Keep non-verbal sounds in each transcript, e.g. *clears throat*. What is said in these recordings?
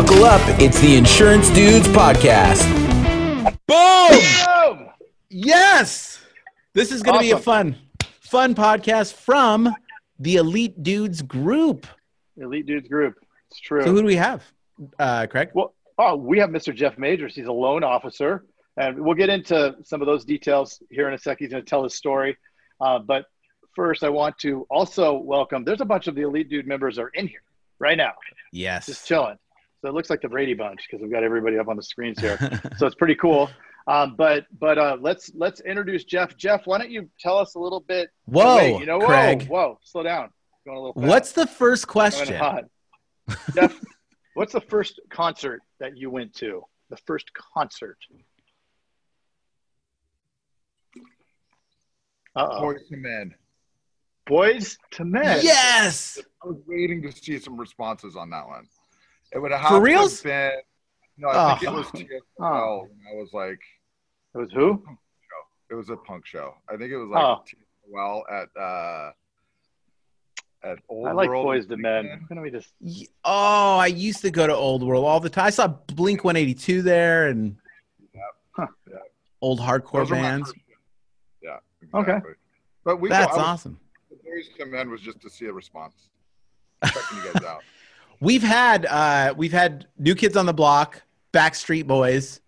Buckle up. It's the Insurance Dudes Podcast. Boom! Boom! Yes! This is going to be a fun, fun podcast from the Elite Dudes group. Elite Dudes Group. It's true. So, who do we have, uh, Craig? well, oh, we have Mr. Jeff Majors. He's a loan officer, and we'll get into some of those details here in a sec. He's going to tell his story. Uh, but first, I want to also welcome. There's a bunch of the Elite Dude members are in here right now, Yes. just chilling. So it looks like the Brady Bunch because we've got everybody up on the screens here. *laughs* so it's pretty cool. Um, but but uh, let's let's introduce Jeff. Jeff, why don't you tell us a little bit? Whoa, Wait, you know, whoa, Craig. whoa, slow down. Going a little. Fast. What's the first question? hot. *laughs* Jeff, what's the first concert that you went to? The first concert. Uh oh. Boyz II Men. Boyz II Men. Yes. I was waiting to see some responses on that one. It would have For have reals? been. No, I think Oh. it was TSL. and I was like, It was who? it was a punk show. I think it was like Oh. well at uh at Old I like World Boyz II Men. weekend. Why don't we just? Oh, I used to go to Old World all the time. I saw Blink 182 there and Huh. Yeah. old hardcore Those bands. first- Yeah. Okay. But we That's I was- awesome. the Boyz II Men was just to see a response. Checking you guys out. *laughs* We've had uh, we've had New Kids on the Block, Backstreet Boys.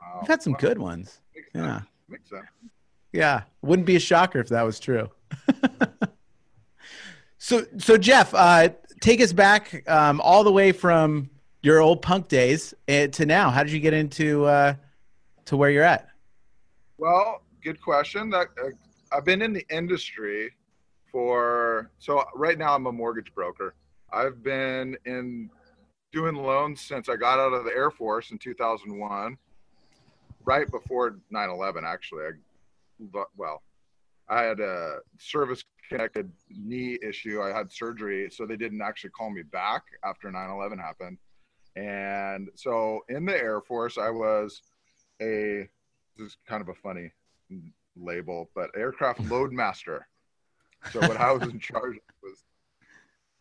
Wow. We've had some Wow. good ones. Makes. Yeah. Makes sense. Yeah, wouldn't be a shocker if that was true. *laughs* so, so Jeff, uh, take us back um, all the way from your old punk days uh, to now. How did you get into uh, to where you're at? Well, good question. That uh, I've been in the industry for so right now I'm a mortgage broker. I've been in doing loans since I got out of the Air Force in 2001, right before 9/11. Actually, I well, I had a service-connected knee issue. I had surgery, so they didn't actually call me back after 9/11 happened. And so in the Air Force, I was a this is kind of a funny label, but aircraft *laughs* load master. So what I was in charge of was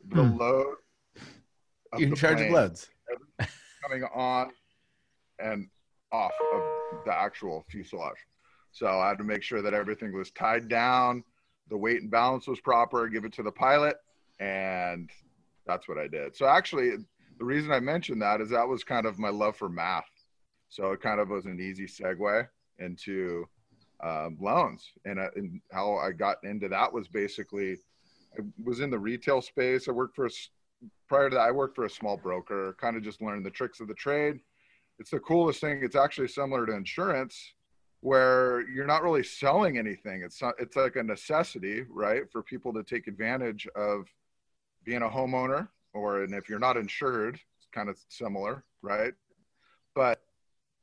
the Hmm. load. You're in the charge of loads. coming on and off of the actual fuselage. So I had to make sure that everything was tied down, the weight and balance was proper, give it to the pilot, and that's what I did. So actually, the reason I mentioned that is that was kind of my love for math. So it kind of was an easy segue into um, loans, and, uh, and how I got into that was basically I was in the retail space. I worked for a prior to that, I worked for a small broker, kind of just learned the tricks of the trade. It's the coolest thing. It's actually similar to insurance where you're not really selling anything. It's not, it's like a necessity, right? For people to take advantage of being a homeowner or, and if you're not insured, it's kind of similar, right? But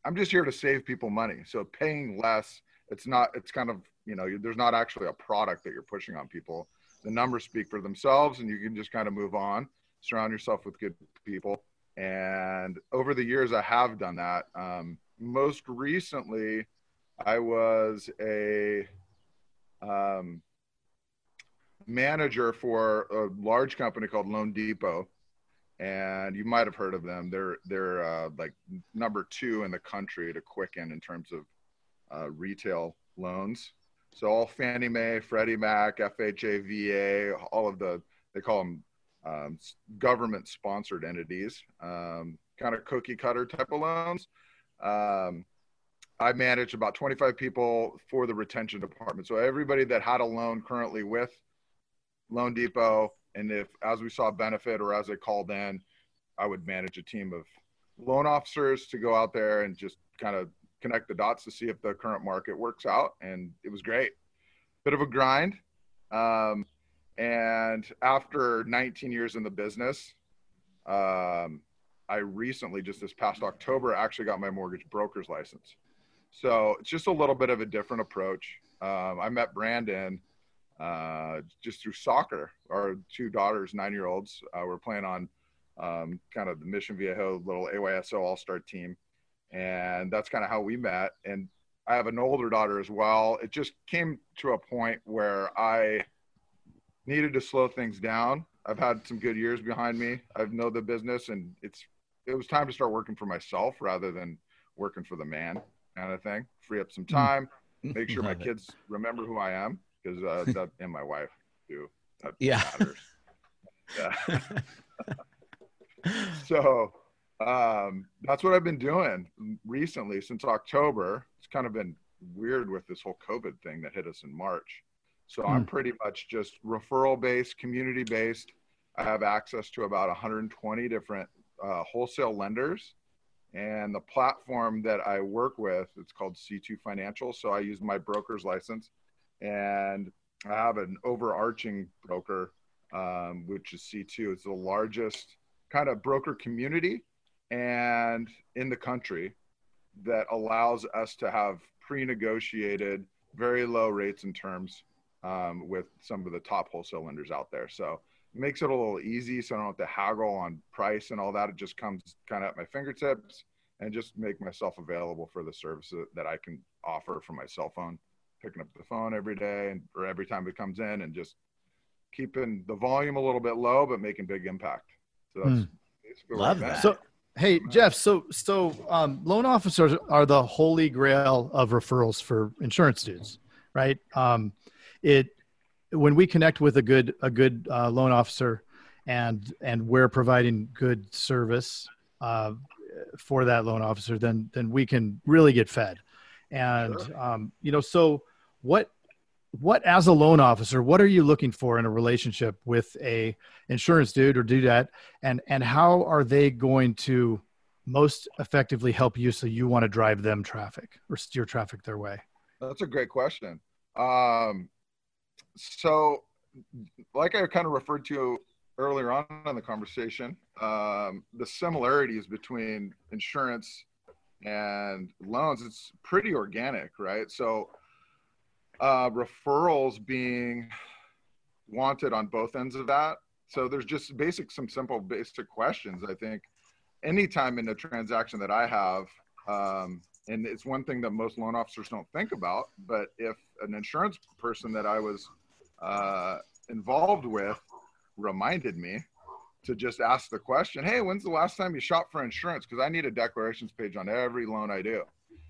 I'm just here to save people money. So paying less, it's not, it's kind of, you know, there's not actually a product that you're pushing on people. The numbers speak for themselves and you can just kind of move on surround yourself with good people. And over the years, I have done that. Um, most recently, I was a um, manager for a large company called loanDepot, and you might have heard of them. They're they're uh, like number two in the country to Quicken in terms of uh, retail loans. So all Fannie Mae, Freddie Mac, FHA, VA, all of the they call them um, government sponsored entities, um, kind of cookie cutter type of loans. Um, I manage about 25 people for the retention department. So everybody that had a loan currently with loanDepot, and if as we saw benefit or as they called in, I would manage a team of loan officers to go out there and just kind of connect the dots to see if the current market works out. And it was great. Bit of a grind. Um, and after 19 years in the business, um, I recently, just this past October, actually got my mortgage broker's license. So it's just a little bit of a different approach. Um, I met Brandon uh, just through soccer. Our two daughters, nine year olds, uh, were playing on um, kind of the Mission Viejo little AYSO All Star team. And that's kind of how we met. And I have an older daughter as well. It just came to a point where I needed to slow things down. I've had some good years behind me. I've know the business and it's it was time to start working for myself rather than working for the man kind of thing. Free up some time, make sure my it. kids remember who I am because uh, *laughs* that and my wife too. That Yeah. matters. Yeah. *laughs* *laughs* so um, that's what I've been doing recently since October. It's kind of been weird with this whole COVID thing that hit us in March. So I'm pretty much just referral based, community based. I have access to about 120 different uh, wholesale lenders. And the platform that I work with, it's called C2 Financial. So I use my broker's license and I have an overarching broker, um, which is C2. It's the largest kind of broker community and in the country that allows us to have pre-negotiated very low rates and terms um, with some of the top wholesale lenders out there. So it makes it a little easy so i don't have to haggle on price and all that. It just comes kind of at my fingertips and just make myself available for the services that i can offer from my cell phone. Picking up the phone every day and or every time it comes in and just keeping the volume a little bit low but making big impact. So that's basically where Love I'm that. So, hey, Jeff. So, so um, loan officers are the holy grail of referrals for insurance dudes, right? Um, it when we connect with a good a good uh, loan officer, and and we're providing good service uh, for that loan officer, then then we can really get fed. And um, you know, so what what as a loan officer what are you looking for in a relationship with a insurance dude or dudette and and how are they going to most effectively help you so you want to drive them traffic or steer traffic their way That's a great question. Um, so, like I kind of referred to earlier on in the conversation, um, the similarities between insurance and loans, it's pretty organic, right? So, uh, referrals being wanted on both ends of that. So, there's just basic, some simple, basic questions. I think anytime in a transaction that I have, um, and it's one thing that most loan officers don't think about but if an insurance person that i was uh, involved with reminded me to just ask the question hey when's the last time you shopped for insurance because i need a declarations page on every loan i do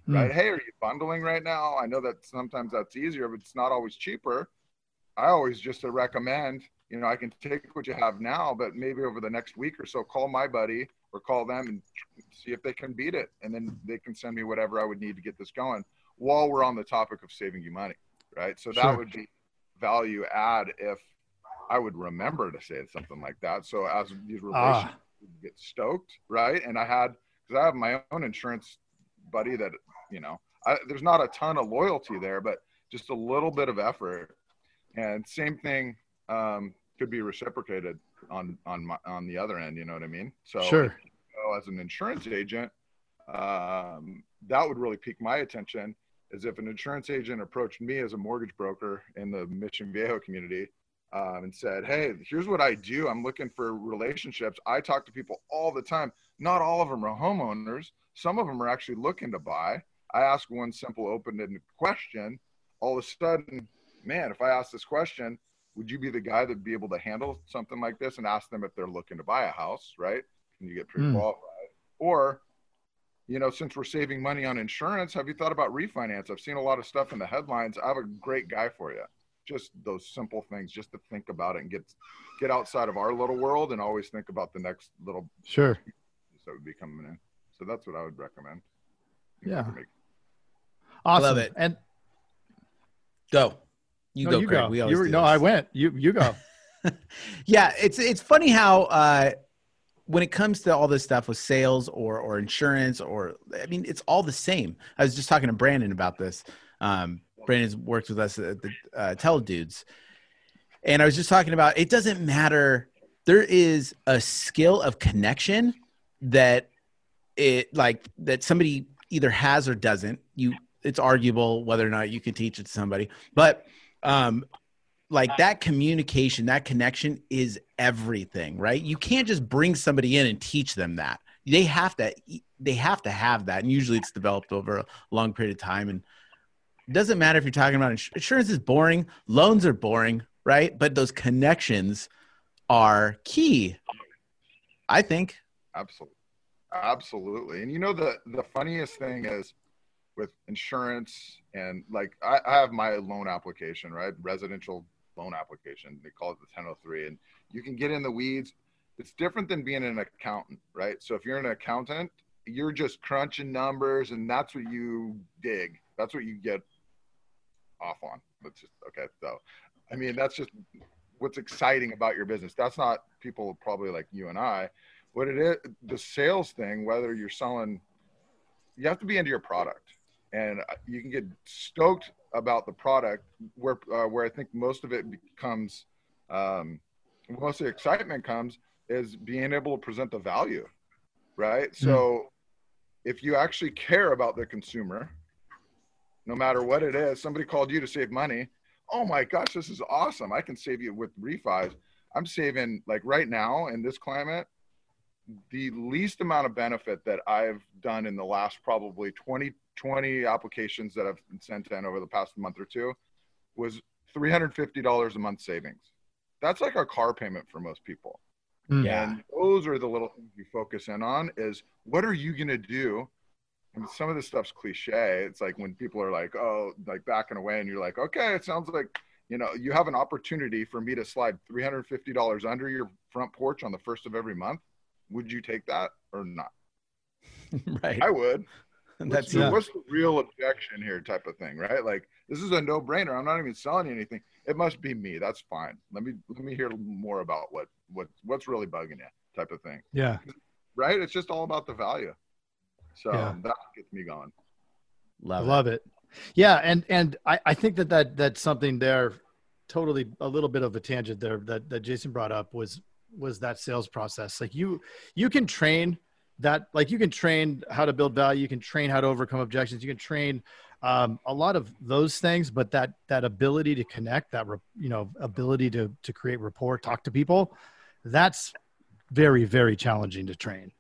Hmm. right? Hey are you bundling right now? I know that sometimes that's easier but it's not always cheaper. I always just recommend you know i can take what you have now but maybe over the next week or so call my buddy or call them and see if they can beat it. And then they can send me whatever i would need to get this going while we're on the topic of saving you money right? So that Sure. would be value add if i would remember to say something like that. So as these relationships Ah. get stoked right? And i had because i have my own insurance buddy that you know I, there's not a ton of loyalty there but just a little bit of effort and same thing um, could be reciprocated on on my, on the other end you know what i mean so sure know, as an insurance agent, um, that would really pique my attention. Is if an insurance agent approached me as a mortgage broker in the Mission Viejo community um, and said, "Hey, here's what I do. I'm looking for relationships. I talk to people all the time. Not all of them are homeowners. Some of them are actually looking to buy. I ask one simple, open-ended question. All of a sudden, man, if I ask this question, would you be the guy that'd be able to handle something like this and ask them if they're looking to buy a house, right? Can you get hmm. pre-qualified? Or, you know, since we're saving money on insurance, have you thought about refinance? I've seen a lot of stuff in the headlines. I have a great guy for you. Just those simple things, just to think about it and get get outside of our little world and always think about the next little sure that would be coming in. So that's what I would recommend. Yeah. Make- awesome love it. and Go. You no, go, you Craig. go We you always were, do no this. i went you you go *laughs* Yeah, it's it's funny how uh, when it comes to all this stuff with sales or or insurance or I mean it's all the same. I was just talking to Brandon about this. Um, Brandon's worked with us at the uh, Teledudes, and I was just talking about it doesn't matter. There is a skill of connection that it like that somebody either has or doesn't. You it's arguable whether or not you can teach it to somebody, but um, like that communication, that connection is everything, right? You can't just bring somebody in and teach them that. They have to they have to have that. And usually it's developed over a long period of time. And it doesn't matter if you're talking about ins- insurance is boring, loans are boring, right? But those connections are key. I think. Absolutely. Absolutely. And you know the the funniest thing is with insurance and like I, I have my loan application, right? Residential loan application. They call it the 1003. And you can get in the weeds. It's different than being an accountant, right? So if you're an accountant, you're just crunching numbers and that's what you dig. That's what you get off on. That's just okay. So I mean that's just what's exciting about your business. That's not people probably like you and I what it is the sales thing whether you're selling you have to be into your product. And you can get stoked about the product where uh, where i think most of it becomes um, most of the excitement comes is being able to present the value right? Mm. so if you actually care about the consumer no matter what it is somebody called you to save money oh my gosh this is awesome. I can save you with refis. I'm saving like right now in this climate the least amount of benefit that I've done in the last probably 20, 20 applications that I've sent in over the past month or two was $350 a month savings. That's like a car payment for most people. Hmm. Yeah. And those are the little things you focus in on is what are you going to do? And some of this stuff's cliche. It's like when people are like, oh, like backing away and you're like, okay, it sounds like, you know, you have an opportunity for me to slide $350 under your front porch on the first of every month would you take that or not? *laughs* right. I would. *laughs* That's what's the, yeah. what's the real objection here, type of thing, right? Like this is a no brainer. I'm not even selling you anything. It must be me. That's fine. Let me let me hear more about what what what's really bugging you, type of thing. Yeah. Right. It's just all about the value. So yeah. that gets me going. Love, love it. Yeah, and and I, I think that, that that's something there. Totally, a little bit of a tangent there that that Jason brought up was was that sales process? Like you you can train that like you can train how to build value you can train how to overcome objections you can train um, a lot of those things but that that ability to connect that you know ability to to create rapport talk to people that's very very challenging to train.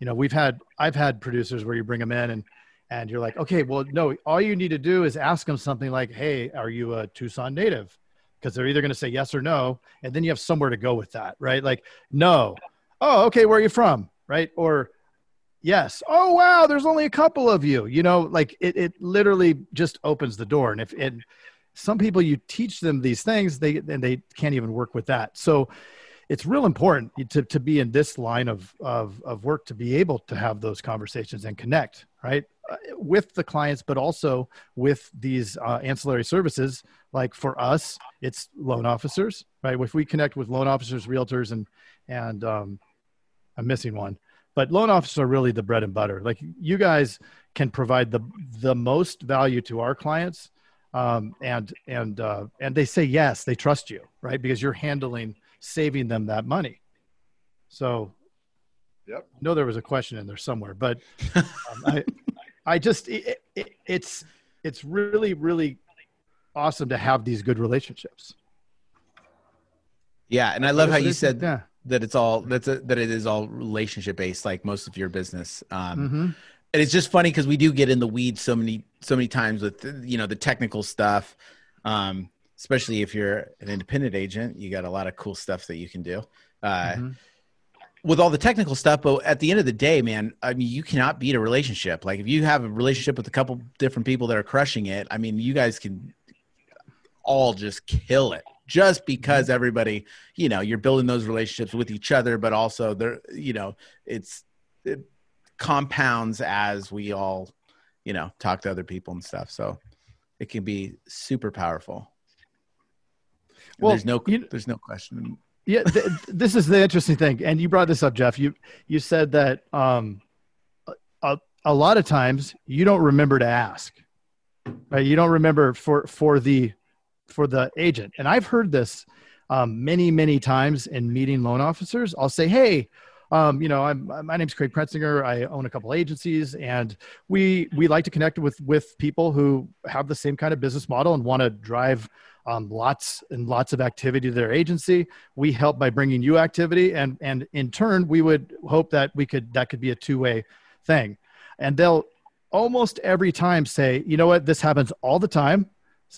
You know we've had i've had producers where you bring them in and and you're like okay well no all you need to do is ask them something like hey are you a tucson native because they're either going to say yes or no and then you have somewhere to go with that right? Like no. Oh okay where are you from? Right? Or yes. Oh wow there's only a couple of you you know? Like it, it literally just opens the door and if and some people you teach them these things they and they can't even work with that. So it's real important to, to be in this line of, of, of work to be able to have those conversations and connect right with the clients but also with these uh, ancillary services. Like for us it's loan officers right? If we connect with loan officers realtors and and um, i'm missing one but loan officers are really the bread and butter. Like you guys can provide the the most value to our clients um, and and uh, and they say yes they trust you right? Because you're handling saving them that money. So yep. I know there was a question in there somewhere but *laughs* um, i i just it, it, it's it's really really awesome to have these good relationships. Yeah, and I love how you said yeah. that it's all that's a, that it is all relationship based, like most of your business. Um, mm-hmm. And it's just funny because we do get in the weeds so many so many times with you know the technical stuff. Um, especially if you're an independent agent, you got a lot of cool stuff that you can do. Uh, mm-hmm with all the technical stuff, but at the end of the day, man, I mean, you cannot beat a relationship. Like if you have a relationship with a couple different people that are crushing it, I mean, you guys can all just kill it just because mm-hmm. everybody, you know, you're building those relationships with each other, but also there, you know, it's it compounds as we all, you know, talk to other people and stuff. So it can be super powerful. well, there's no, you, there's no question. Yeah, th- this is the interesting thing, and you brought this up, Jeff. You you said that um, a, a lot of times you don't remember to ask, right? You don't remember for for the for the agent. And I've heard this um, many, many times in meeting loan officers. I'll say, hey, um, you know, I'm, my name's Craig Pretzinger. I own a couple agencies, and we we like to connect with with people who have the same kind of business model and want to drive um, lots and lots of activity to their agency. We help by bringing you activity, and and in turn, we would hope that we could that could be a two way thing. And they'll almost every time say, you know what, this happens all the time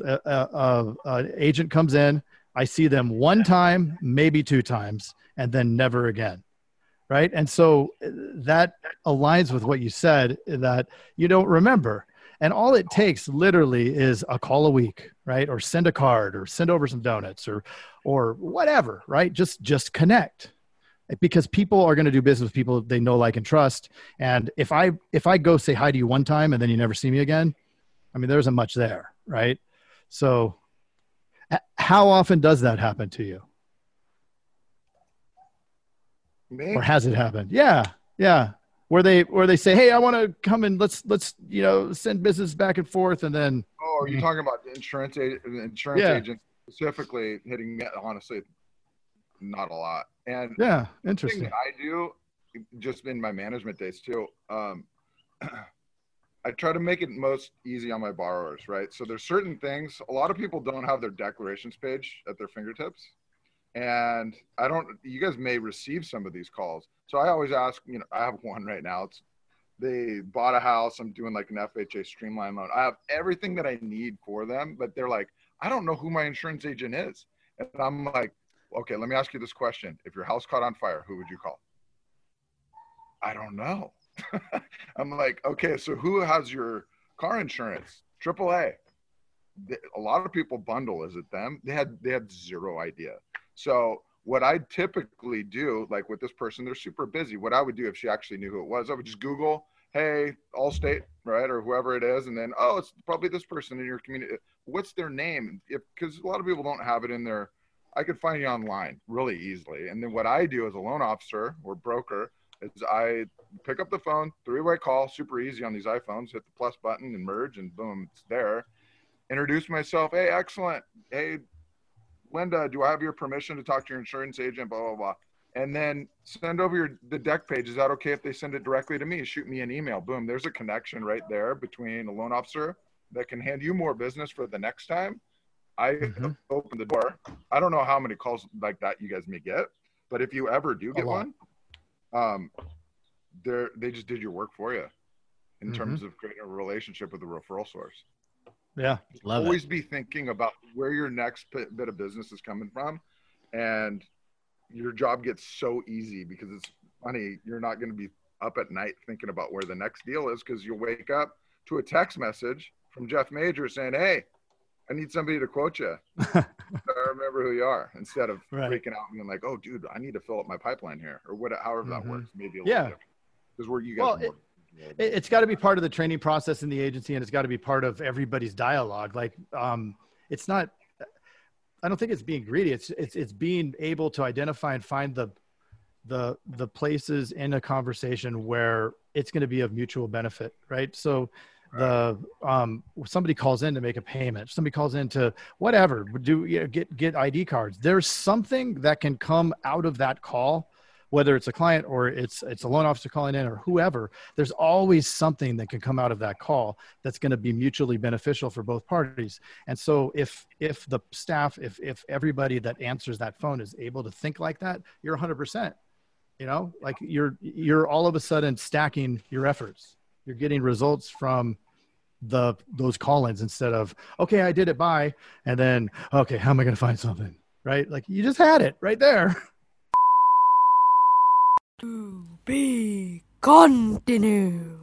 a, a, a agent comes in, I see them one time, maybe two times, and then never again. right? And so uh, that aligns with what you said that you don't remember. And all it takes literally is a call a week, right? Or send a card or send over some donuts or or whatever, right? Just just connect. Because people are going to do business with people they know, like, and trust. And if I if I go say hi to you one time and then you never see me again, I mean, there isn't much there, right? So, how often does that happen to you? Me? or has it happened? Yeah, yeah. Where they where they say, "Hey, I want to come and let's let's you know send business back and forth," and then Oh, are you talking about the insurance agent, insurance Yeah. agent specifically hitting me? Honestly, not a lot. And yeah, interesting. I do, just in my management days too, um, *clears throat* I try to make it most easy on my borrowers, right? So there's certain things. A lot of people don't have their declarations page at their fingertips, and I don't. You guys may receive some of these calls, so I always ask. You know, I have one right now. It's they bought a house. I'm doing like an FHA streamline loan. I have everything that I need for them, but they're like, I don't know who my insurance agent is, and I'm like, okay, let me ask you this question: If your house caught on fire, who would you call? I don't know. *laughs* I'm like, okay, so who has your car insurance? AAA. A lot of people bundle. Is it them? They had they had zero idea. So what I typically do, like with this person, they're super busy. What I would do if she actually knew who it was, I would just Google, hey, Allstate, right, or whoever it is, and then oh, it's probably this person in your community. What's their name? Because a lot of people don't have it in their, I could find you online really easily. And then what I do as a loan officer or broker is I pick up the phone, three-way call, super easy on these iPhones. Hit the plus button and merge, and boom, it's there. Introduce myself. Hey, excellent. Hey, Linda, do I have your permission to talk to your insurance agent? Blah blah blah. And then send over your the deck page. Is that okay if they send it directly to me? Shoot me an email. Boom. There's a connection right there between a loan officer that can hand you more business for the next time. I Mhm. open the door. I don't know how many calls like that you guys may get, but if you ever do get one, um, they they just did your work for you in Mhm. terms of creating a relationship with a referral source Yeah, Love always it. be thinking about where your next bit of business is coming from and your job gets so easy because it's funny you're not going to be up at night thinking about where the next deal is because you'll wake up to a text message from jeff major saying hey i need somebody to quote you *laughs* i remember who you are instead of Right. freaking out and being like oh dude i need to fill up my pipeline here or whatever. however that Mhm. works maybe a Yeah. little different because we're you guys Well, it, it's got to be part of the training process in the agency, and it's got to be part of everybody's dialogue. Like, um, it's not. I don't think it's being greedy. It's it's it's being able to identify and find the the the places in a conversation where it's going to be of mutual benefit, right? So the um somebody calls in to make a payment somebody calls in to whatever do you know, get get id cards there's something that can come out of that call whether it's a client or it's it's a loan officer calling in or whoever there's always something that can come out of that call that's going to be mutually beneficial for both parties. And so if if the staff if if everybody that answers that phone is able to think like that you're 100% you know? Like you're you're all of a sudden stacking your efforts. You're getting results from the those call-ins instead of okay i did it by and then okay how am i going to find something? Right? Like you just had it right there *laughs* To be continued.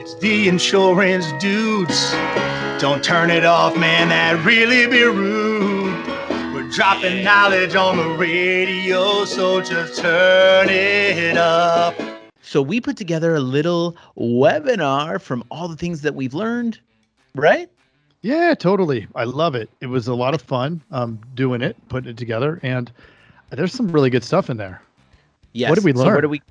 It's the insurance dudes. Don't turn it off, man. that'd really be rude. We're dropping knowledge on the radio, so just turn it up. So we put together a little webinar from all the things that we've learned, right? yeah totally i love it it was a lot of fun um doing it putting it together and there's some really good stuff in there Yes. What did we So what learn? did we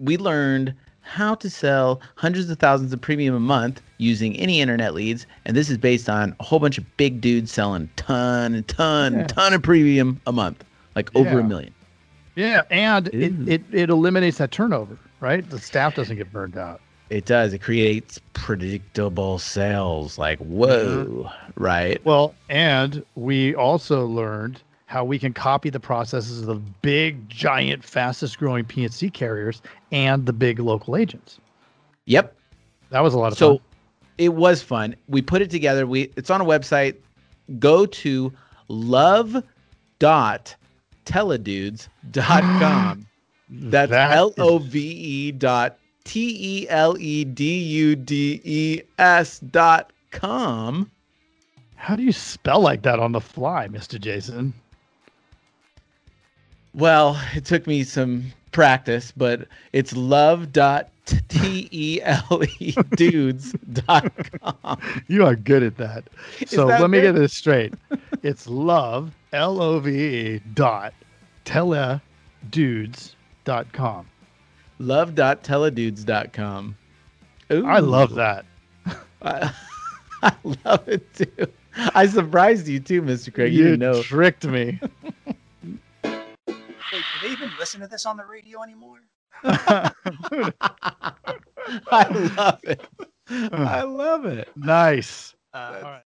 we learned how to sell hundreds of thousands of premium a month using any internet leads, and this is based on a whole bunch of big dudes selling ton and ton Yeah. and ton of premium a month, like over a million. yeah and it, it it eliminates that turnover right the staff doesn't get burned out It does. It creates predictable sales. Like whoa, right? Well, and we also learned how we can copy the processes of the big, giant, fastest growing P&C carriers and the big local agents. Yep. That was a lot of So fun. it was fun. We put it together. We it's on a website. Go to love.teledudes.com. *gasps* That's L O V E dot T E L E D U D E S dot com. How do you spell like that on the fly, Mr. Jason? Well, it took me some practice, but it's love dot T E L E dudes dot com. *laughs* You are good at that. So that let me get this straight. It's love, L O V E dot teledudes dot com. Love dot teledudes dot com. Ooh, I love that. *laughs* I, I love it too. I surprised you too, Mr. Craig. You, You didn't know. tricked me. *laughs* Wait, do they even listen to this on the radio anymore? *laughs* I love it. I love it. nice. Uh, All right.